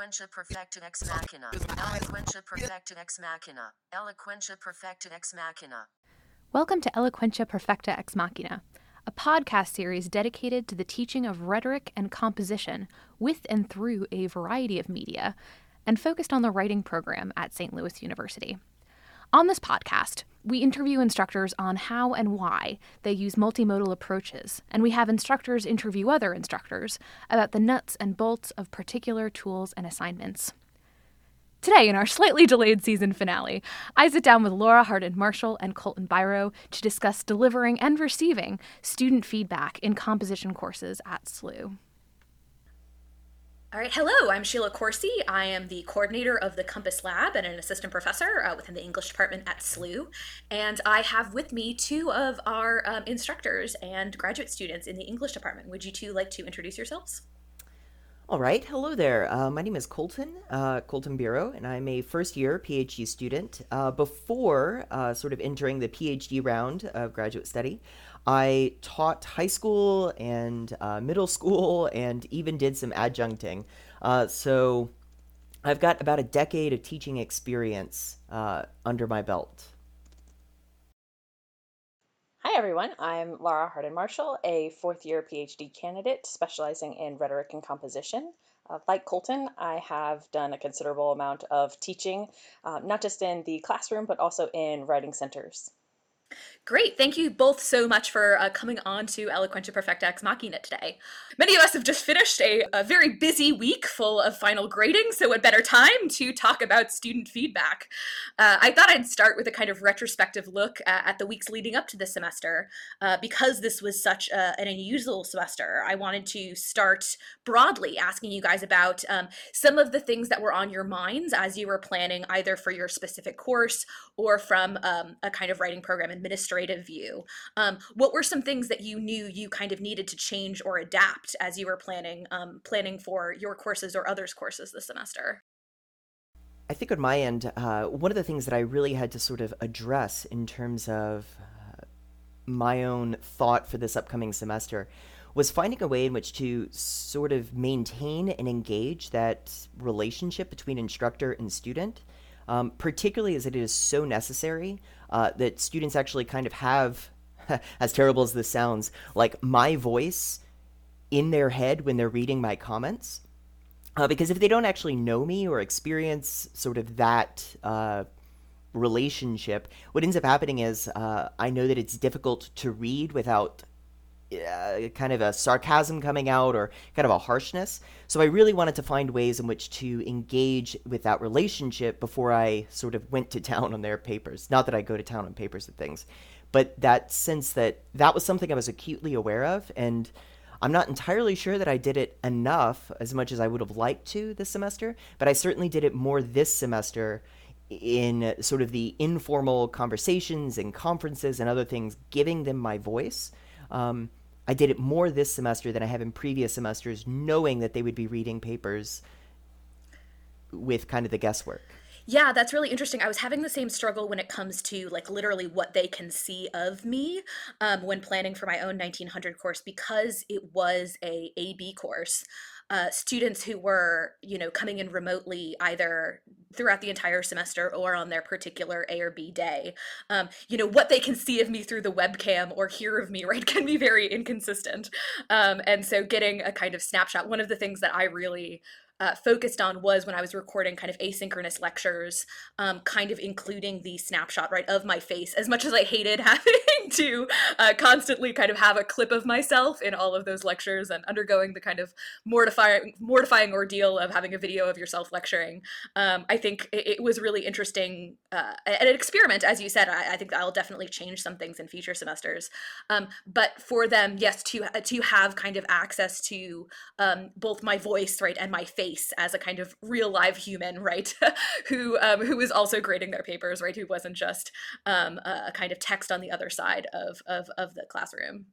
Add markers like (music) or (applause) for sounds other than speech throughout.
Eloquentia ex machina. Eloquentia ex machina. Eloquentia ex machina. Welcome to Eloquentia Perfecta Ex Machina, a podcast series dedicated to the teaching of rhetoric and composition with and through a variety of media, and focused on the writing program at St. Louis University. On this podcast, we interview instructors on how and why they use multimodal approaches, and we have instructors interview other instructors about the nuts and bolts of particular tools and assignments. Today, in our slightly delayed season finale, I sit down with Laura Hardin Marshall and Colton Biro to discuss delivering and receiving student feedback in composition courses at SLU. All right, hello, I'm Sheila Corsi. I am the coordinator of the Compass Lab and an assistant professor uh, within the English department at SLU. And I have with me two of our um, instructors and graduate students in the English department. Would you two like to introduce yourselves? All right, hello there. Uh, my name is Colton, uh, Colton Biro, and I'm a first year PhD student. Uh, before uh, sort of entering the PhD round of graduate study, I taught high school and uh, middle school and even did some adjuncting. Uh, so I've got about a decade of teaching experience uh, under my belt. Hi, everyone. I'm Laura Hardin Marshall, a fourth year PhD candidate specializing in rhetoric and composition. Uh, like Colton, I have done a considerable amount of teaching, uh, not just in the classroom, but also in writing centers. Great. Thank you both so much for uh, coming on to Eloquentia Perfecta Ex Machina today. Many of us have just finished a, a, very busy week full of final grading, so what better time to talk about student feedback? Uh, I thought I'd start with a kind of retrospective look at, at the weeks leading up to the semester. Uh, because this was such a, an unusual semester, I wanted to start broadly asking you guys about um, some of the things that were on your minds as you were planning either for your specific course or from um, a kind of writing program administrative view. Um, what were some things that you knew you kind of needed to change or adapt as you were planning um, planning for your courses or others' courses this semester? I think on my end, uh, one of the things that I really had to sort of address in terms of uh, my own thought for this upcoming semester was finding a way in which to sort of maintain and engage that relationship between instructor and student, um, particularly as it is so necessary uh, that students actually kind of have, (laughs) as terrible as this sounds, like my voice in their head when they're reading my comments. Uh, because if they don't actually know me or experience sort of that uh, relationship, what ends up happening is uh, I know that it's difficult to read without uh, kind of a sarcasm coming out or kind of a harshness. So I really wanted to find ways in which to engage with that relationship before I sort of went to (laughs) town on their papers. Not that I go to town on papers and things, but that sense that that was something I was acutely aware of. And I'm not entirely sure that I did it enough as much as I would have liked to this semester, but I certainly did it more this semester in sort of the informal conversations and conferences and other things, giving them my voice. Um, I did it more this semester than I have in previous semesters, knowing that they would be reading papers with kind of the guesswork. Yeah, that's really interesting. I was having the same struggle when it comes to like literally what they can see of me um, when planning for my own 1900 course because it was a AB course uh, students who were, you know, coming in remotely either throughout the entire semester or on their particular A or B day. Um, you know, what they can see of me through the webcam or hear of me, (laughs) right, can be very inconsistent. Um, and so getting a kind of snapshot, one of the things that I really uh, focused on was when I was recording kind of asynchronous lectures, um, kind of including the snapshot right of my face. As much as I hated (laughs) having to uh, constantly kind of have a clip of myself in all of those lectures and undergoing the kind of mortifying mortifying ordeal of having a video of yourself lecturing, um, I think it, it, was really interesting uh, an experiment. As you said, I, I, think I'll definitely change some things in future semesters. Um, but for them, yes, to to have kind of access to um, both my voice right and my face face as a kind of real live human, right? (laughs) who um, who was also grading their papers, right? Who wasn't just um, a kind of text on the other side of of, of the classroom.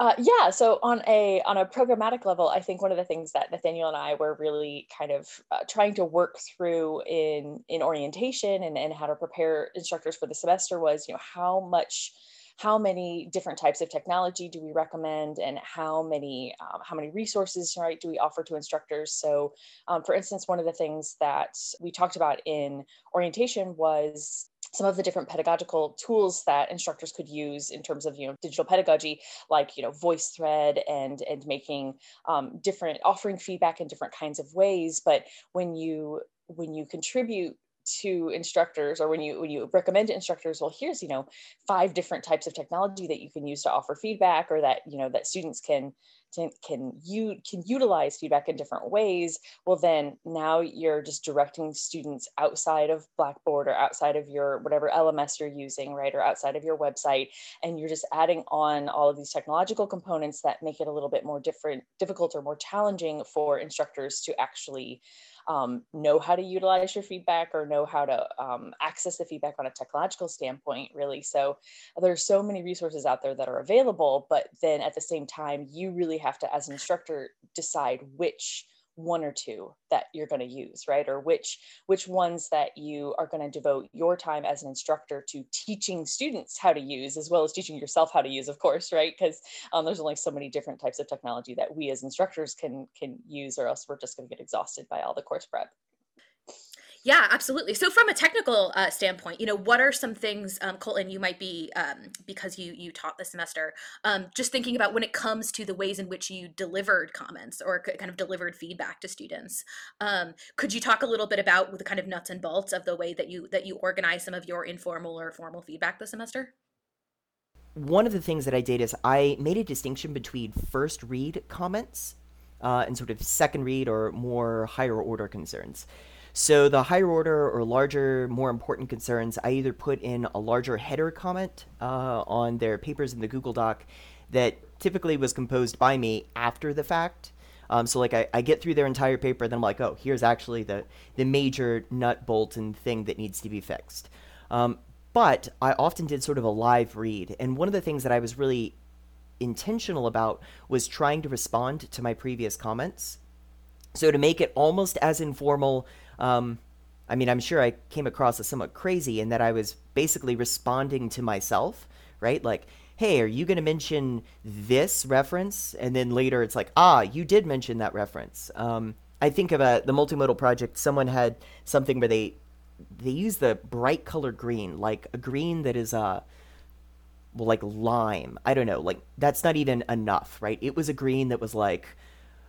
Uh, yeah, so on a on a programmatic level, I think one of the things that Nathaniel and I were really kind of uh, trying to work through in in orientation and, and how to prepare instructors for the semester was, you know, how much how many different types of technology do we recommend and how many um, how many resources right do we offer to instructors? So um, for instance one of the things that we talked about in orientation was some of the different pedagogical tools that instructors could use in terms of you know digital pedagogy like you know voicethread and and making um, different offering feedback in different kinds of ways. But when you when you contribute to instructors or when you when you recommend to instructors well here's you know five different types of technology that you can use to offer feedback or that you know that students can can can you can utilize feedback in different ways. Well then now you're just directing students outside of blackboard or outside of your whatever lms you're using right or outside of your website and you're just adding on all of these technological components that make it a little bit more different difficult or more challenging for instructors to actually um, know how to utilize your feedback or know how to um, access the feedback on a technological standpoint, really. So there's so many resources out there that are available, but then at the same time, you really have to, as an instructor, decide which one or two that you're going to use right? Or which which ones that you are going to devote your time as an instructor to teaching students how to use as well as teaching yourself how to use of course right? Because um, there's only so many different types of technology that we as instructors can can use or else we're just going to get exhausted by all the course prep yeah, absolutely. So, from a technical uh, standpoint, you know, what are some things, um, Colton, you might be um, because you you taught this semester, um, just thinking about when it comes to the ways in which you delivered comments or kind of delivered feedback to students. Um, could you talk a little bit about the kind of nuts and bolts of the way that you that you organize some of your informal or formal feedback this semester? One of the things that I did is I made a distinction between first read comments uh, and sort of second read or more higher order concerns. So the higher order or larger, more important concerns, I either put in a larger header comment uh, on their papers in the Google Doc that typically was composed by me after the fact. Um, so like I, I get through their entire paper, and then I'm like, oh, here's actually the the major nut bolt and thing that needs to be fixed. Um, but I often did sort of a live read, and one of the things that I was really intentional about was trying to respond to my previous comments. So to make it almost as informal um, I mean, I'm sure I came across as somewhat crazy in that I was basically responding to myself, right? Like, hey, are you going to mention this reference? And then later it's like, ah, you did mention that reference. Um, I think of a, the multimodal project, someone had something where they they use the bright color green, like a green that is uh well, like lime. I don't know, like that's not even enough, right? It was a green that was like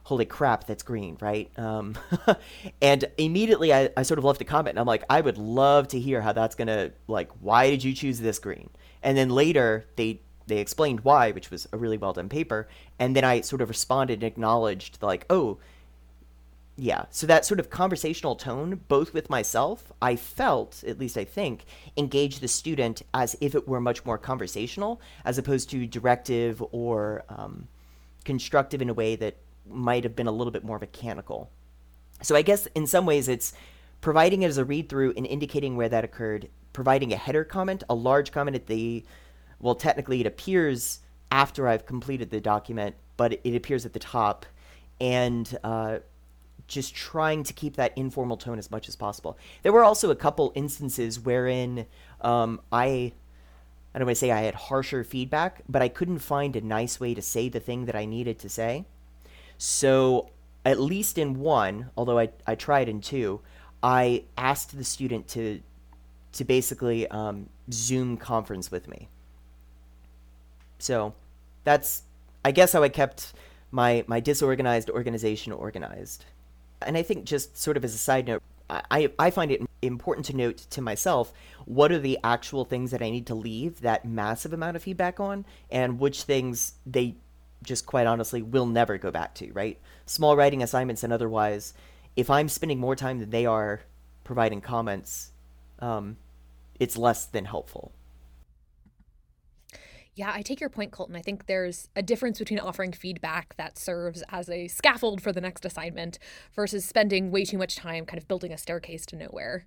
holy crap, that's green, right? Um, (laughs) and immediately I, I sort of left a comment and I'm like, I would love to hear how that's going to, like, why did you choose this green? And then later they, they explained why, which was a really well done paper. And then I sort of responded and acknowledged, like, oh, yeah. So that sort of conversational tone, both with myself, I felt, at least I think, engaged the student as if it were much more conversational, as opposed to directive or um, constructive in a way that might have been a little bit more mechanical. So I guess in some ways it's providing it as a read through and indicating where that occurred, providing a header comment, a large comment at the well technically it appears after I've completed the document, but it appears at the top and uh, just trying to keep that informal tone as much as possible. There were also a couple instances wherein um, I I don't want to say I had harsher feedback, but I couldn't find a nice way to say the thing that I needed to say. So, at least in one, although I, I tried in two, I asked the student to to basically um, Zoom conference with me. So, that's I guess how I kept my my disorganized organization organized. And I think just sort of as a side note, I, I find it important to note to myself what are the actual things that I need to leave that massive amount of feedback on, and which things they just quite honestly will never go back to, right? Small writing assignments and otherwise, if I'm spending more time than they are providing comments, um, it's less than helpful. Yeah, I take your point, Colton. I think there's a difference between offering feedback that serves as a scaffold for the next assignment versus spending way too much time kind of building a staircase to nowhere.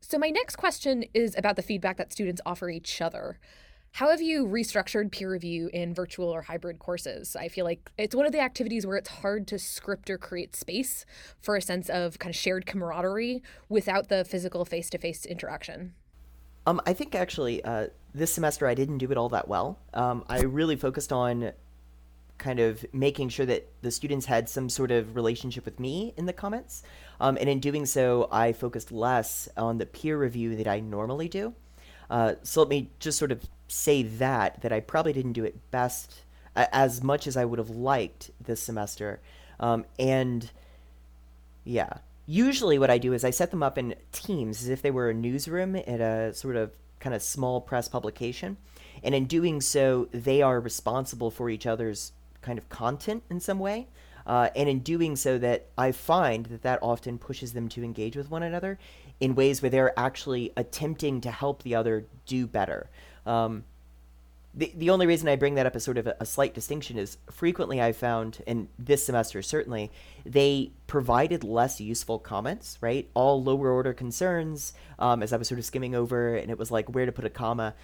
So, my next question is about the feedback that students offer each other. How have you restructured peer review in virtual or hybrid courses? I feel like it's one of the activities where it's hard to script or create space for a sense of kind of shared camaraderie without the physical face to face interaction. Um, I think actually uh, this semester I didn't do it all that well. Um, I really focused on kind of making sure that the students had some sort of relationship with me in the comments. Um, and in doing so, I focused less on the peer review that I normally do. Uh, so let me just sort of say that, that I probably didn't do it best as much as I would have liked this semester. Um, and yeah, usually what I do is I set them up in teams as if they were a newsroom at a sort of kind of small press publication. And in doing so, they are responsible for each other's kind of content in some way. Uh, and in doing so, that I find that that often pushes them to engage with one another in ways where they're actually attempting to help the other do better. Um, the, the only reason I bring that up as sort of a, a slight distinction is frequently I found, and this semester certainly, they provided less useful comments, right? All lower order concerns, um, as I was sort of skimming over, and it was like where to put a comma,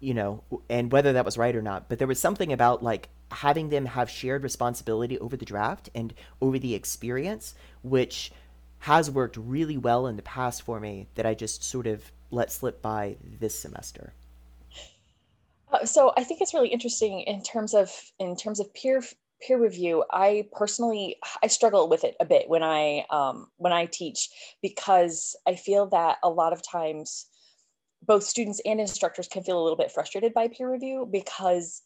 you know, and whether that was right or not. But there was something about like having them have shared responsibility over the draft and over the experience, which has worked really well in the past for me that I just sort of let slip by this semester. Uh, so I think it's really interesting in terms of in terms of peer peer review. I personally I struggle with it a bit when I um, when I teach because I feel that a lot of times both students and instructors can feel a little bit frustrated by peer review because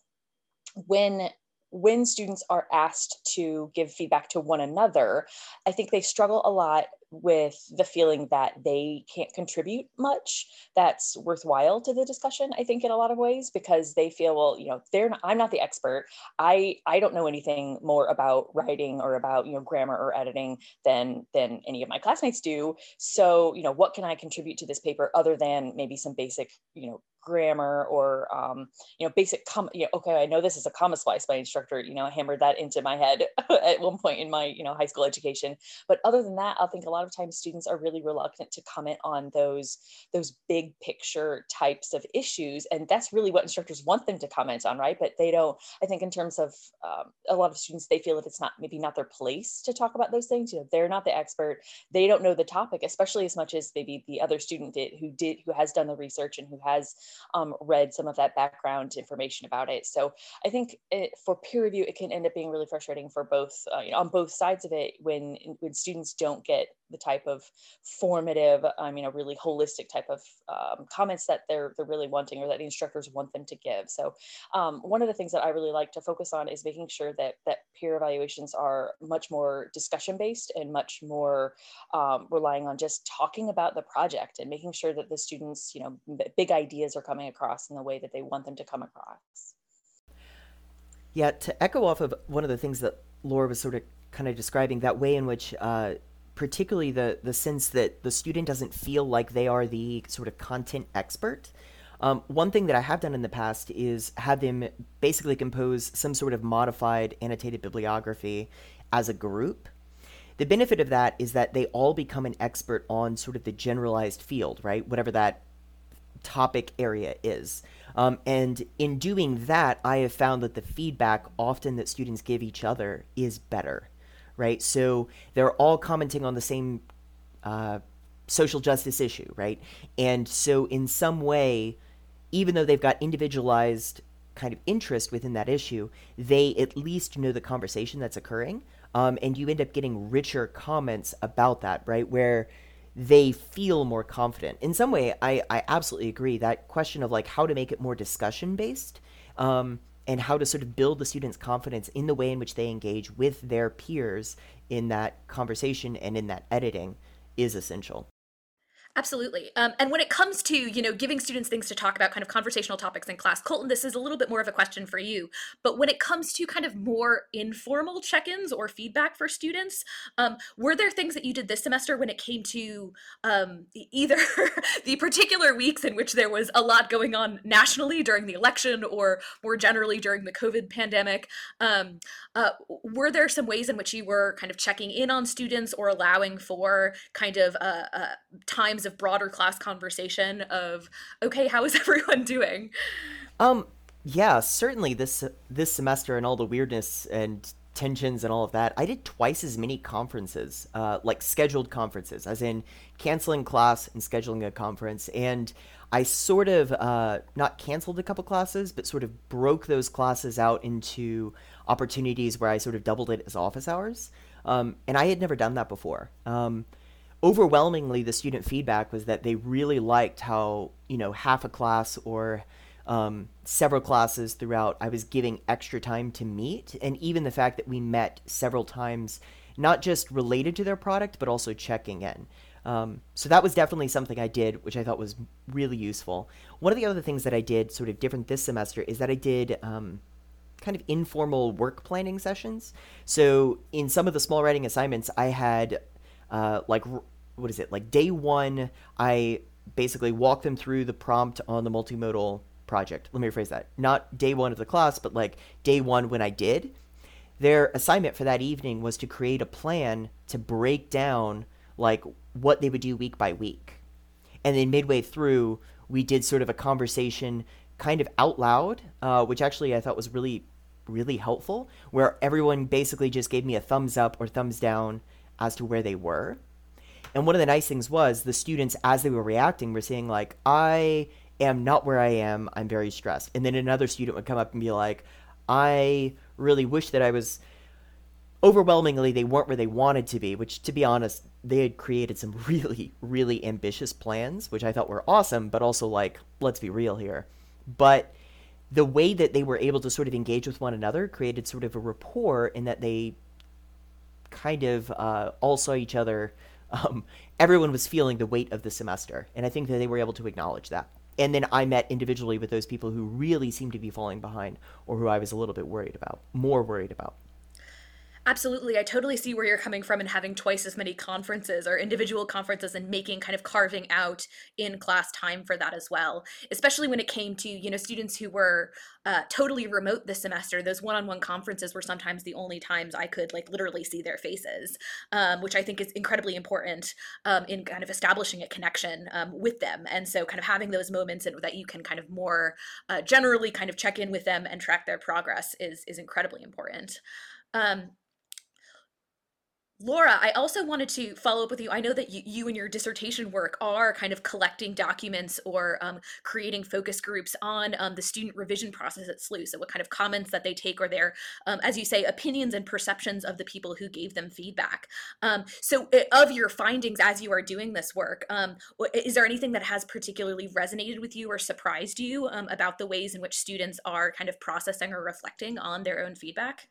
when when students are asked to give feedback to one another, I think they struggle a lot with the feeling that they can't contribute much that's worthwhile to the discussion i think in a lot of ways because they feel well you know they're not, i'm not the expert. I i don't know anything more about writing or about you know grammar or editing than than any of my classmates do. So you know what can i contribute to this paper other than maybe some basic you know grammar or um, you know basic com you know, okay i know this is a comma splice my instructor you know hammered that into my head (laughs) at one point in my you know high school education. But other than that i think a lot of times students are really reluctant to comment on those those big picture types of issues and that's really what instructors want them to comment on right but they don't i think in terms of um, a lot of students they feel that it's not maybe not their place to talk about those things you know they're not the expert they don't know the topic especially as much as maybe the other student did who did who has done the research and who has um, read some of that background information about it. So I think it, for peer review, it can end up being really frustrating for both, uh, you know, on both sides of it when when students don't get the type of formative, I mean, a really holistic type of um, comments that they're they're really wanting or that the instructors want them to give. So um, one of the things that I really like to focus on is making sure that that peer evaluations are much more discussion based and much more um, relying on just talking about the project and making sure that the students, you know, big ideas are coming across in the way that they want them to come across. Yeah, to echo off of one of the things that Laura was sort of kind of describing, that way in which uh, particularly the the sense that the student doesn't feel like they are the sort of content expert. Um, one thing that I have done in the past is have them basically compose some sort of modified annotated bibliography as a group. The benefit of that is that they all become an expert on sort of the generalized field, right? Whatever that topic area is. Um, and in doing that, I have found that the feedback often that students give each other is better right? So they're all commenting on the same uh, social justice issue, right? And so, in some way, even though they've got individualized kind of interest within that issue, they at least know the conversation that's occurring. Um, and you end up getting richer comments about that, right? Where they feel more confident. In some way, I, I absolutely agree. That question of like how to make it more discussion based um, and how to sort of build the students' confidence in the way in which they engage with their peers in that conversation and in that editing is essential. Absolutely. Um, and when it comes to, you know, giving students things to talk about, kind of conversational topics in class, Colton, this is a little bit more of a question for you. But when it comes to kind of more informal check-ins or feedback for students, um, were there things that you did this semester when it came to um, either (laughs) the particular weeks in which there was a lot going on nationally during the election or more generally during the COVID pandemic? Um, uh, were there some ways in which you were kind of checking in on students or allowing for kind of uh, uh, times of broader class conversation of okay how is (laughs) everyone doing um yeah certainly this this semester and all the weirdness and tensions and all of that, I did twice as many conferences, uh, like scheduled conferences, as in canceling class and scheduling a conference. And I sort of uh, not canceled a couple classes, but sort of broke those classes out into opportunities where I sort of doubled it as office hours. Um, and I had never done that before. Um, overwhelmingly, the student feedback was that they really liked how, you know, half a class or um, several classes throughout, I was giving extra time to meet. And even the fact that we met several times, not just related to their product, but also checking in. Um, so that was definitely something I did, which I thought was really useful. One of the other things that I did, sort of different this semester, is that I did um, kind of informal work planning sessions. So in some of the small writing assignments, I had uh, like what is it like day one? I basically walked them through the prompt on the multimodal project. Let me rephrase that. Not day one of the class, but like day one when I did. Their assignment for that evening was to create a plan to break down like what they would do week by week. And then midway through, we did sort of a conversation kind of out loud, uh, which actually I thought was really, really helpful, where everyone basically just gave me a thumbs up or thumbs down as to where they were. And one of the nice things was the students, as they were reacting, were saying, like, I am not where I am. I'm very stressed. And then another student would come up and be like, I really wish that I was overwhelmingly they weren't where they wanted to be which to be honest they had created some (laughs) really really ambitious plans which i thought were awesome but also like let's be real here but the way that they were able to sort of engage with one another created sort of a rapport in that they kind of uh, all saw each other um, everyone was feeling the weight of the semester and i think that they were able to acknowledge that and then I met individually with those people who really seemed to be falling behind or who I was a little bit worried about, more worried about. Absolutely. I totally see where you're coming from and having twice as many conferences or individual conferences and making kind of carving out in class time for that as well. Especially when it came to, you know, students who were uh, totally remote this semester. Those one on one conferences were sometimes the only times I could like literally see their faces, um, which I think is incredibly important um, in kind of establishing a connection um, with them. And so, kind of having those moments and that you can kind of more uh, generally kind of check in with them and track their progress is, is incredibly important. Um, Laura, I also wanted to follow up with you. I know that you, you and your dissertation work are kind of collecting documents or um, creating focus groups on um, the student revision process at SLU. So, what kind of comments that they take or their, um, as you say, opinions and perceptions of the people who gave them feedback. Um, so, eh, of your findings as you are doing this work, um, is there anything that has particularly resonated with you or surprised you um, about the ways in which students are kind of processing or reflecting on their own feedback?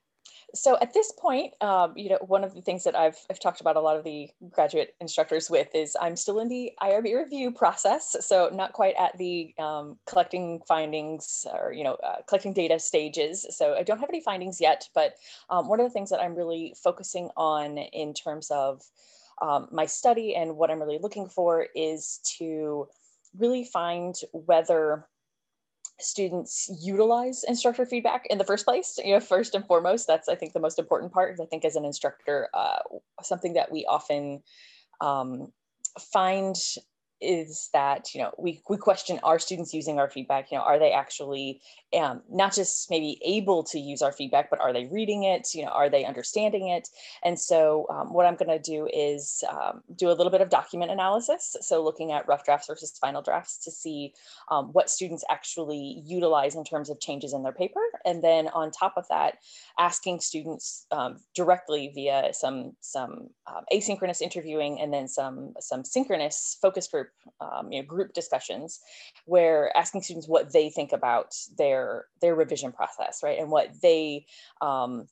So at this point, um, you know, one of the things that I've, I've talked about a lot of the graduate instructors with is I'm still in the IRB review process. So not quite at the um, collecting findings or, you know, uh, collecting data stages. So I don't have any findings yet, but um, one of the things that I'm really focusing on in terms of um, my study and what I'm really looking for is to really find whether students utilize instructor feedback in the first place you know first and foremost that's i think the most important part i think as an instructor uh, something that we often um, find is that you know we, we question are students using our feedback? You know are they actually um, not just maybe able to use our feedback but are they reading it? You know are they understanding it? And so um, what i'm going to do is um, do a little bit of document analysis. So looking at rough drafts versus final drafts to see um, what students actually utilize in terms of changes in their paper. And then on top of that asking students um, directly via some some um, asynchronous interviewing and then some some synchronous focus group you know, group discussions where asking students what they think about their their revision process, right, and what they um,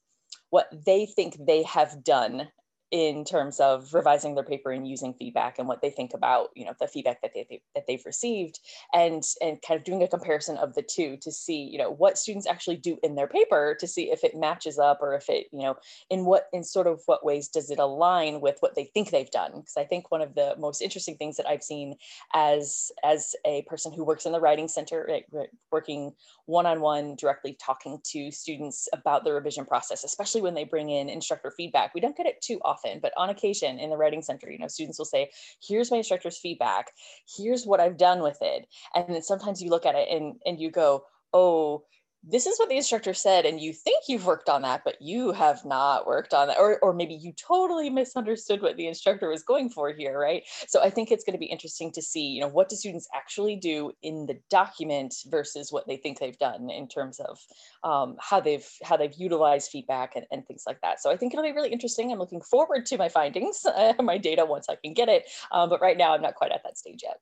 what they think they have done in terms of revising their paper and using feedback and what they think about you know the feedback that they that they've received and and kind of doing a comparison of the two to see you know what students actually do in their paper to see if it matches up or if it you know in what in sort of what ways does it align with what they think they've done? Because i think one of the most interesting things that i've seen as as a person who works in the writing center right, working one-on-one directly talking to students about the revision process especially when they bring in instructor feedback we don't get it too often often, but on occasion in the writing center, you know, students will say, here's my instructor's feedback, here's what I've done with it. And then sometimes you look at it and, and you go, oh, this is what the instructor said and you think you've worked on that but you have not worked on that or, or maybe you totally misunderstood what the instructor was going for here right? So i think it's going to be interesting to see you know what do students actually do in the document versus what they think they've done in terms of um, how they've how they've utilized feedback and, and things like that. So i think it'll be really interesting. I'm looking forward to my findings uh, (laughs) my data once i can get it um, but right now i'm not quite at that stage yet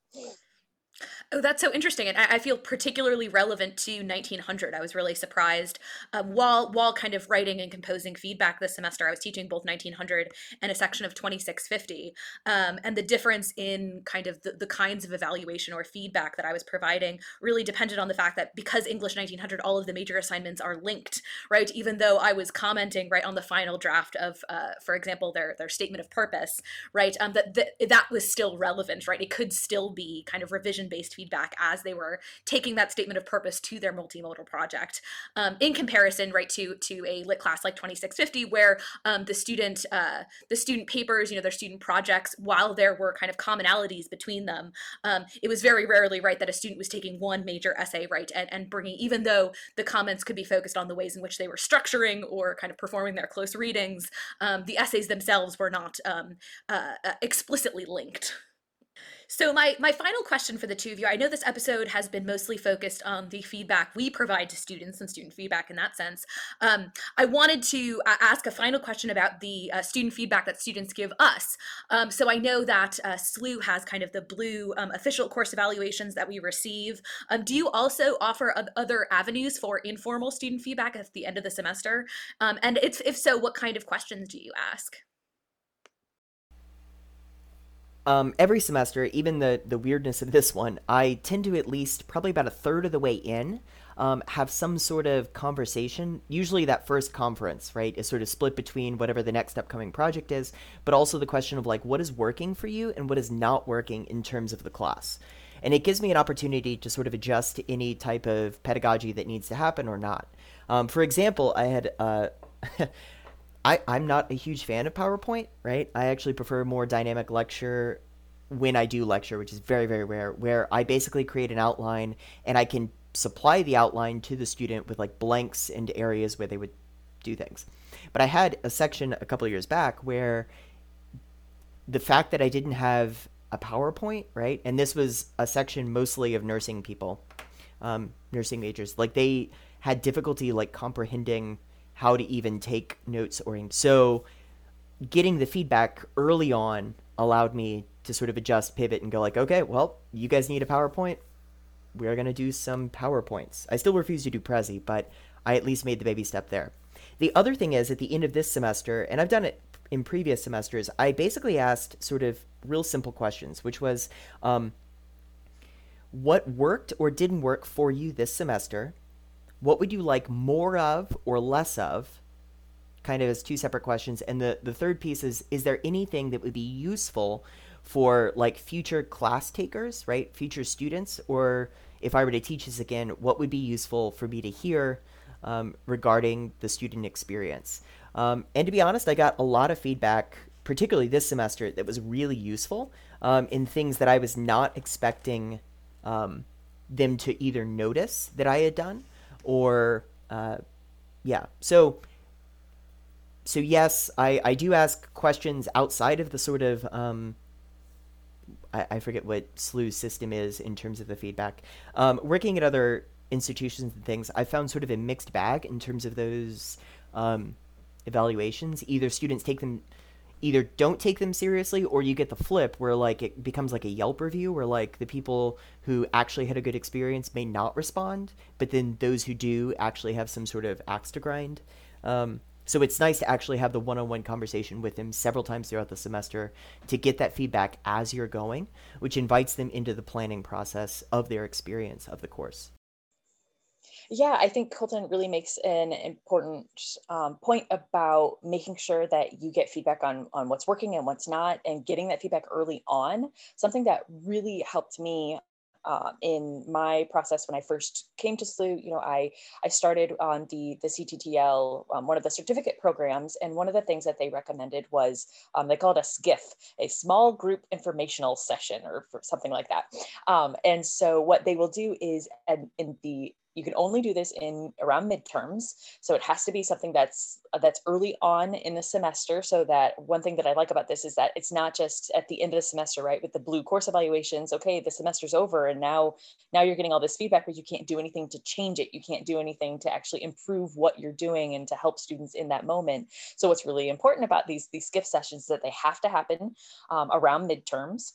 Oh, that's so interesting, and I, I feel particularly relevant to 1900. I was really surprised um, while while kind of writing and composing feedback this semester. I was teaching both 1900 and a section of 2650, um, and the difference in kind of the, the kinds of evaluation or feedback that I was providing really depended on the fact that because English 1900, all of the major assignments are linked, right? Even though I was commenting right on the final draft of, uh, for example, their their statement of purpose, right? Um, that, that that was still relevant, right? It could still be kind of revision based feedback as they were taking that statement of purpose to their multimodal project. Um, in comparison, right to to a lit class like 2650, where um, the student uh, the student papers, you know, their student projects, while there were kind of commonalities between them, um, it was very rarely right that a student was taking one major essay right and, and bringing, even though the comments could be focused on the ways in which they were structuring or kind of performing their close readings, um, the essays themselves were not um, uh, uh explicitly linked. So my my final question for the two of you, I know this episode has been mostly focused on the feedback we provide to students and student feedback in that sense. Um, I wanted to uh, ask a final question about the uh, student feedback that students give us. Um, so I know that uh, SLU has kind of the blue um, official course evaluations that we receive. Um, do you also offer other avenues for informal student feedback at the end of the semester? Um, and if, if so, what kind of questions do you ask? Um, every semester, even the the weirdness of this one, I tend to at least probably about a third of the way in um, have some sort of conversation. Usually, that first conference, right, is sort of split between whatever the next upcoming project is, but also the question of like what is working for you and what is not working in terms of the class. And it gives me an opportunity to sort of adjust to any type of pedagogy that needs to happen or not. Um, for example, I had. Uh, (laughs) I, I'm not a huge fan of PowerPoint, right? I actually prefer more dynamic lecture when I do lecture, which is very, very rare, where I basically create an outline and I can supply the outline to the student with like blanks and areas where they would do things. But I had a section a couple years back where the fact that I didn't have a PowerPoint, right? And this was a section mostly of nursing people, um, nursing majors. Like they had difficulty like comprehending how to even take notes or so getting the feedback early on allowed me to sort of adjust pivot and go like okay well you guys need a powerpoint. We're going to do some powerpoints. I still refuse to do prezi but i at least made the baby step there. The other thing is at the end of this semester and i've done it in previous semesters i basically asked sort of real simple questions which was um, what worked or didn't work for you this semester what would you like more of or less of? Kind of as two separate questions. And the, the third piece is Is there anything that would be useful for like future class takers, right? Future students? Or if I were to teach this again, what would be useful for me to hear um, regarding the student experience? Um, and to be honest, I got a lot of feedback, particularly this semester, that was really useful um, in things that I was not expecting um, them to either notice that I had done or uh, yeah. So so yes, I I do ask questions outside of the sort of um, I, I forget what SLU's system is in terms of the feedback. Um, working at other institutions and things, I found sort of a mixed bag in terms of those um, evaluations. Either students take them either don't take them seriously or you get the flip where like it becomes like a Yelp review where like the people who actually had a good experience may not respond, but then those who do actually have some sort of axe to grind. Um, so it's nice to actually have the one-on-one conversation with them several times throughout the semester to get that feedback as you're going, which invites them into the planning process of their experience of the course. Yeah, I think Colton really makes an important um, point about making sure that you get feedback on on what's working and what's not, and getting that feedback early on. Something that really helped me uh, in my process when I first came to SLU, you know, I I started on the the CTTL, um, one of the certificate programs, and one of the things that they recommended was um, they called a SGIF, a small group informational session, or something like that. Um, and so what they will do is, and in the you can only do this in around midterms. So it has to be something that's that's early on in the semester. So that one thing that I like about this is that it's not just at the end of the semester, right? With the blue course evaluations, okay, the semester's over, and now now you're getting all this feedback, but you can't do anything to change it. You can't do anything to actually improve what you're doing and to help students in that moment. So what's really important about these these skiff sessions is that they have to happen um, around midterms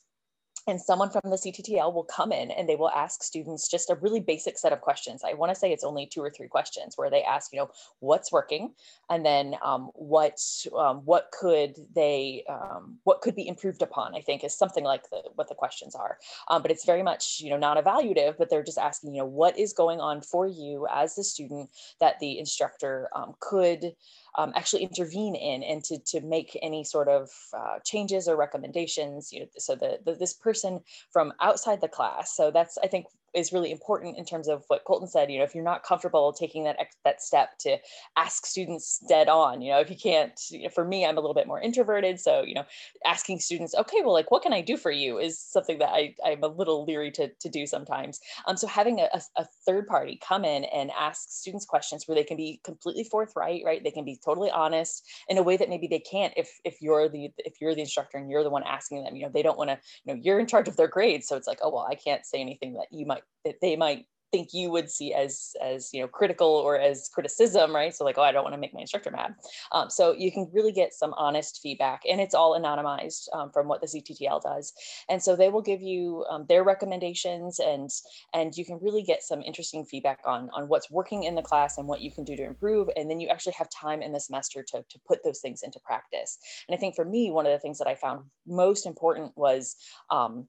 and someone from the CTTL will come in and they will ask students just a really basic set of questions. I want to say it's only two or three questions where they ask, you know, what's working, and then um, what um, what could they um, what could be improved upon. I think is something like the, what the questions are. Um, but it's very much you know not evaluative, but they're just asking, you know, what is going on for you as the student that the instructor um, could um, actually intervene in and to, to make any sort of uh, changes or recommendations you know so the, the, this person from outside the class. So that's i think is really important in terms of what Colton said. You know, if you're not comfortable taking that that step to ask students dead on, you know, if you can't, you know, for me, I'm a little bit more introverted, so you know, asking students, okay, well, like, what can I do for you, is something that I I'm a little leery to to do sometimes. Um, so having a, a third party come in and ask students questions where they can be completely forthright, right? They can be totally honest in a way that maybe they can't if if you're the if you're the instructor and you're the one asking them. You know, they don't want to. You know, you're in charge of their grades, so it's like, oh well, I can't say anything that you might that they might think you would see as as you know critical or as criticism right? So like oh i don't want to make my instructor mad. Um, so you can really get some honest feedback and it's all anonymized um, from what the cttl does. And so they will give you um, their recommendations and and you can really get some interesting feedback on on what's working in the class and what you can do to improve and then you actually have time in the semester to, to put those things into practice. And i think for me one of the things that i found most important was um,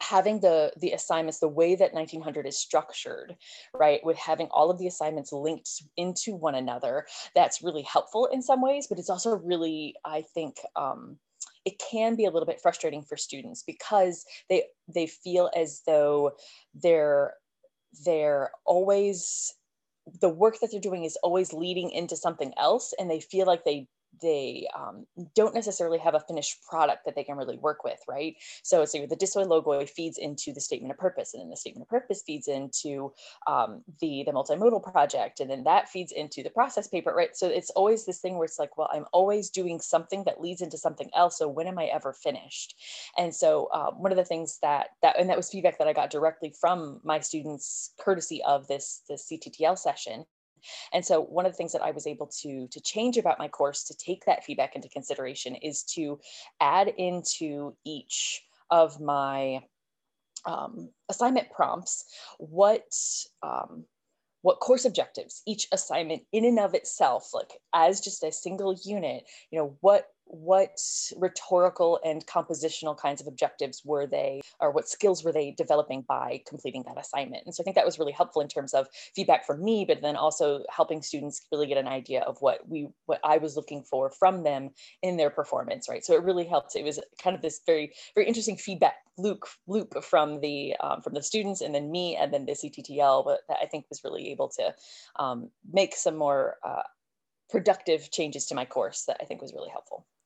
having the the assignments the way that 1900 is structured right with having all of the assignments linked into one another that's really helpful in some ways but it's also really i think um, it can be a little bit frustrating for students because they they feel as though they're they're always the work that they're doing is always leading into something else and they feel like they they um, don't necessarily have a finished product that they can really work with, right? So, so the DISOI logo feeds into the statement of purpose, and then the statement of purpose feeds into um, the the multimodal project, and then that feeds into the process paper, right? So it's always this thing where it's like, well, I'm always doing something that leads into something else. So when am I ever finished? And so um, one of the things that that and that was feedback that I got directly from my students, courtesy of this this CTTL session and so one of the things that I was able to, to change about my course to take that feedback into consideration is to add into each of my um, assignment prompts what um, what course objectives each assignment in and of itself like as just a single unit you know what what rhetorical and compositional kinds of objectives were they or what skills were they developing by completing that assignment? And so i think that was really helpful in terms of feedback from me but then also helping students really get an idea of what we what i was looking for from them in their performance right? So it really helped. It was kind of this very very interesting feedback loop loop from the um, from the students and then me and then the cttl but that i think was really able to um, make some more uh, productive changes to my course that i think was really helpful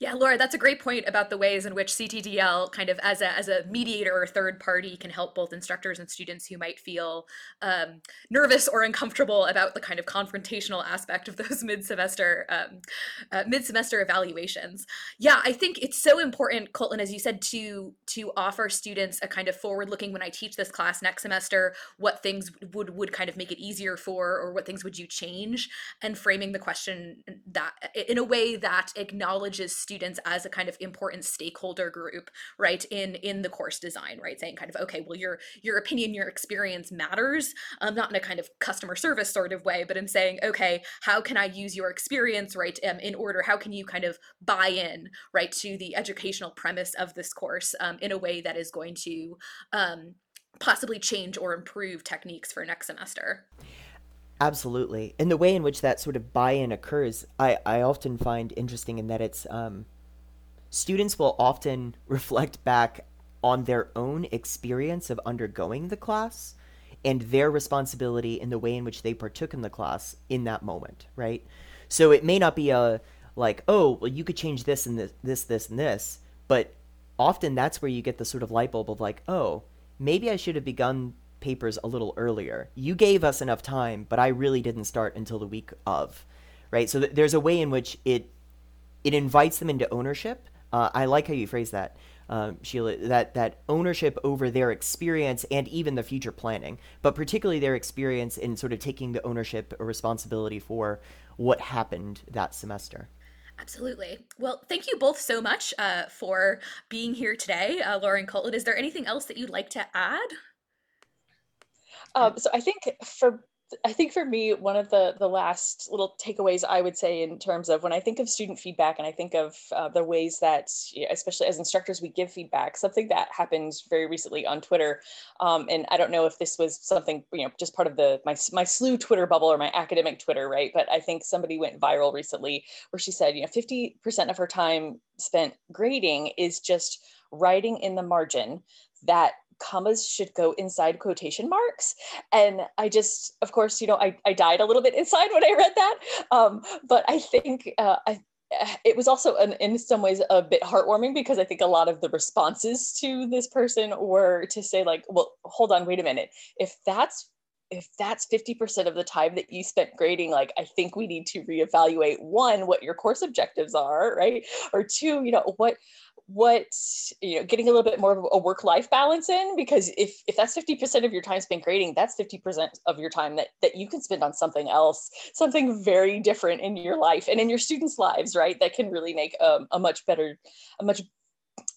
yeah, Laura, that's a great point about the ways in which CTTL kind of as a, as a mediator or third party can help both instructors and students who might feel um, nervous or uncomfortable about the kind of confrontational aspect of those (laughs) mid-semester um, uh, mid-semester evaluations. Yeah, I think it's so important, Colton, as you said, to to offer students a kind of forward-looking when I teach this class next semester, what things would would kind of make it easier for, or what things would you change, and framing the question that in a way that acknowledges students as a kind of important stakeholder group right in in the course design right? Saying kind of okay well your your opinion your experience matters um, not in a kind of customer service sort of way but in saying okay how can i use your experience right um, in order how can you kind of buy in right to the educational premise of this course um, in a way that is going to um, possibly change or improve techniques for next semester Absolutely. And the way in which that sort of buy in occurs, I, I often find interesting in that it's um, students will often (laughs) reflect back on their own experience of undergoing the class and their responsibility in the way in which they partook in the class in that moment, right? So it may not be a like, oh, well, you could change this and this, this, this, and this, but often that's where you get the sort of light bulb of like, oh, maybe I should have begun papers a little earlier. You gave us enough time, but I really didn't start until the week of, right? So th- there's a way in which it it invites them into ownership. Uh, I like how you phrase that, um, Sheila. That that ownership over their experience and even the future planning, but particularly their experience in sort of taking the ownership or responsibility for what happened that semester. Absolutely. Well, thank you both so much uh, for being here today, uh, Laura and Colton. Is there anything else that you'd like to add? Um, so I think for I think for me, one of the the last little takeaways I would say in terms of when I think of student feedback and I think of uh, the ways that, especially as instructors, we give feedback. Something that happened very recently on Twitter, um, and I don't know if this was something you know just part of the my my SLU Twitter bubble or my academic Twitter, right? But I think somebody went viral recently where she said, you know, fifty percent of her time spent grading is just writing in the margin that commas should go inside quotation marks. And i just of course you know i, I died a little bit inside when i read that. Um, but i think uh, I, it was also an, in some ways a bit heartwarming because i think a lot of the responses to this person were to say like well hold on wait a minute. If that's if that's 50% of the time that you spent grading like i think we need to reevaluate one what your course objectives are right? Or two you know what what you know getting a little bit more of a work life balance in because if if that's 50% of your time spent grading that's 50% of your time that that you can spend on something else something very different in your life and in your students lives right? That can really make um, a much better a much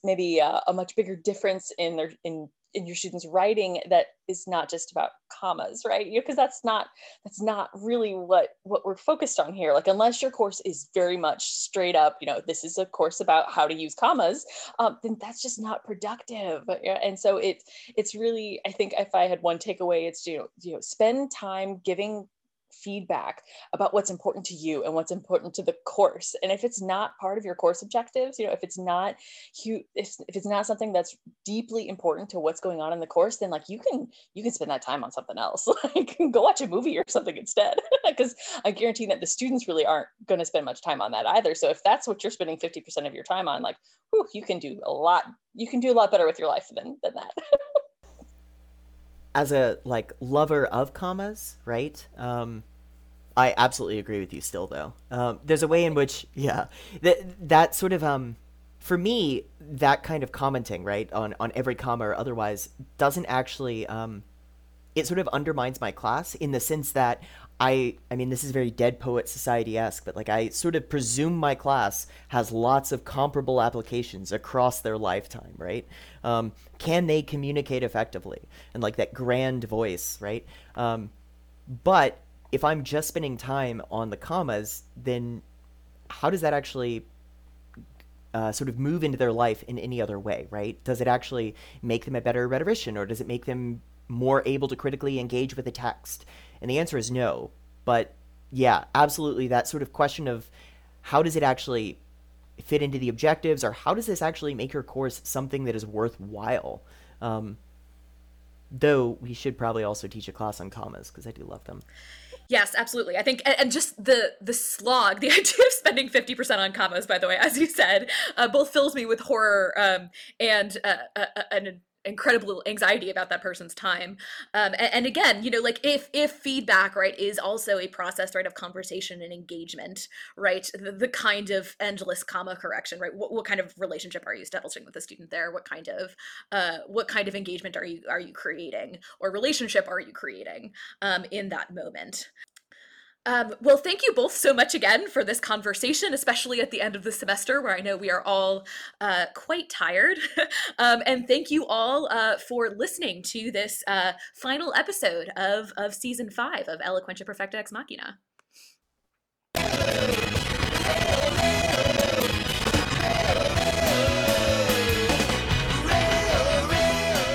maybe uh, a much bigger difference in their in in your students writing that is not just about commas right? Because that's not that's not really what what we're focused on here. Like unless your course is very much straight up you know this is a course about how to use commas um, then that's just not productive. And so it's it's really i think if i had one takeaway it's you know you know spend time giving feedback about what's important to you and what's important to the course. And if it's not part of your course objectives you know if it's not if, if it's not something that's deeply important to what's going on in the course then like you can you can spend that time on something else. (laughs) Like go watch a movie or something instead (laughs) because i guarantee that the students really aren't going to spend much time on that either. So if that's what you're spending 50% of your time on like whew, you can do a lot you can do a lot better with your life than than that (laughs) as a like lover of commas, right? Um, I absolutely agree with you. Still, though, um, there's a way in which, (laughs) yeah, that that sort of um, for me, that kind of commenting, right, on on every comma or otherwise, doesn't actually um, it sort of undermines my class in the sense that I I mean this is very Dead Poet Society esque, but like I sort of presume my class has lots of comparable applications across their lifetime, right? Um, can they communicate effectively and like that grand voice, right? Um, but if I'm just spending time on the commas, then how does that actually uh, sort of move into their life in any other way, right? Does it actually make them a better rhetorician, or does it make them more able to critically engage with the text? And the answer is no. But yeah, absolutely. That sort of question of how does it actually fit into the objectives, or how does this actually make your course something that is worthwhile? Um, though we should probably also teach a class on commas because I do love them. Yes, absolutely. I think, and just the the slog, the (laughs) idea of spending fifty percent on commas, by the way, as you said, uh, both fills me with horror um, and uh, uh, uh an incredible anxiety about that person's time. Um, and, and, again you know like if if feedback right is also a process right of conversation and engagement right the, the kind of endless comma correction right what, what kind of relationship are you establishing with the student there? What kind of uh, what kind of engagement are you are you creating? Or relationship are you creating um, in that moment um, well, thank you both so much again for this conversation, especially at the end of the semester where I know we are all uh, quite tired. (laughs) um, and thank you all uh, for listening to this uh, final episode of, of season five of Eloquentia Perfecta Ex Machina.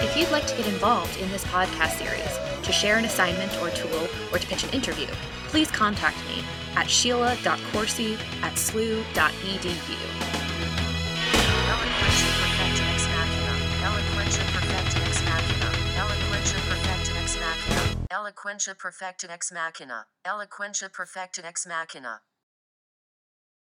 If you'd like to get involved in this podcast series, to share an assignment or tool, or to pitch an interview, please contact me at sheila.coursey at slu.edu. Eloquentia perfecta ex machina. Eloquentia perfecta ex machina.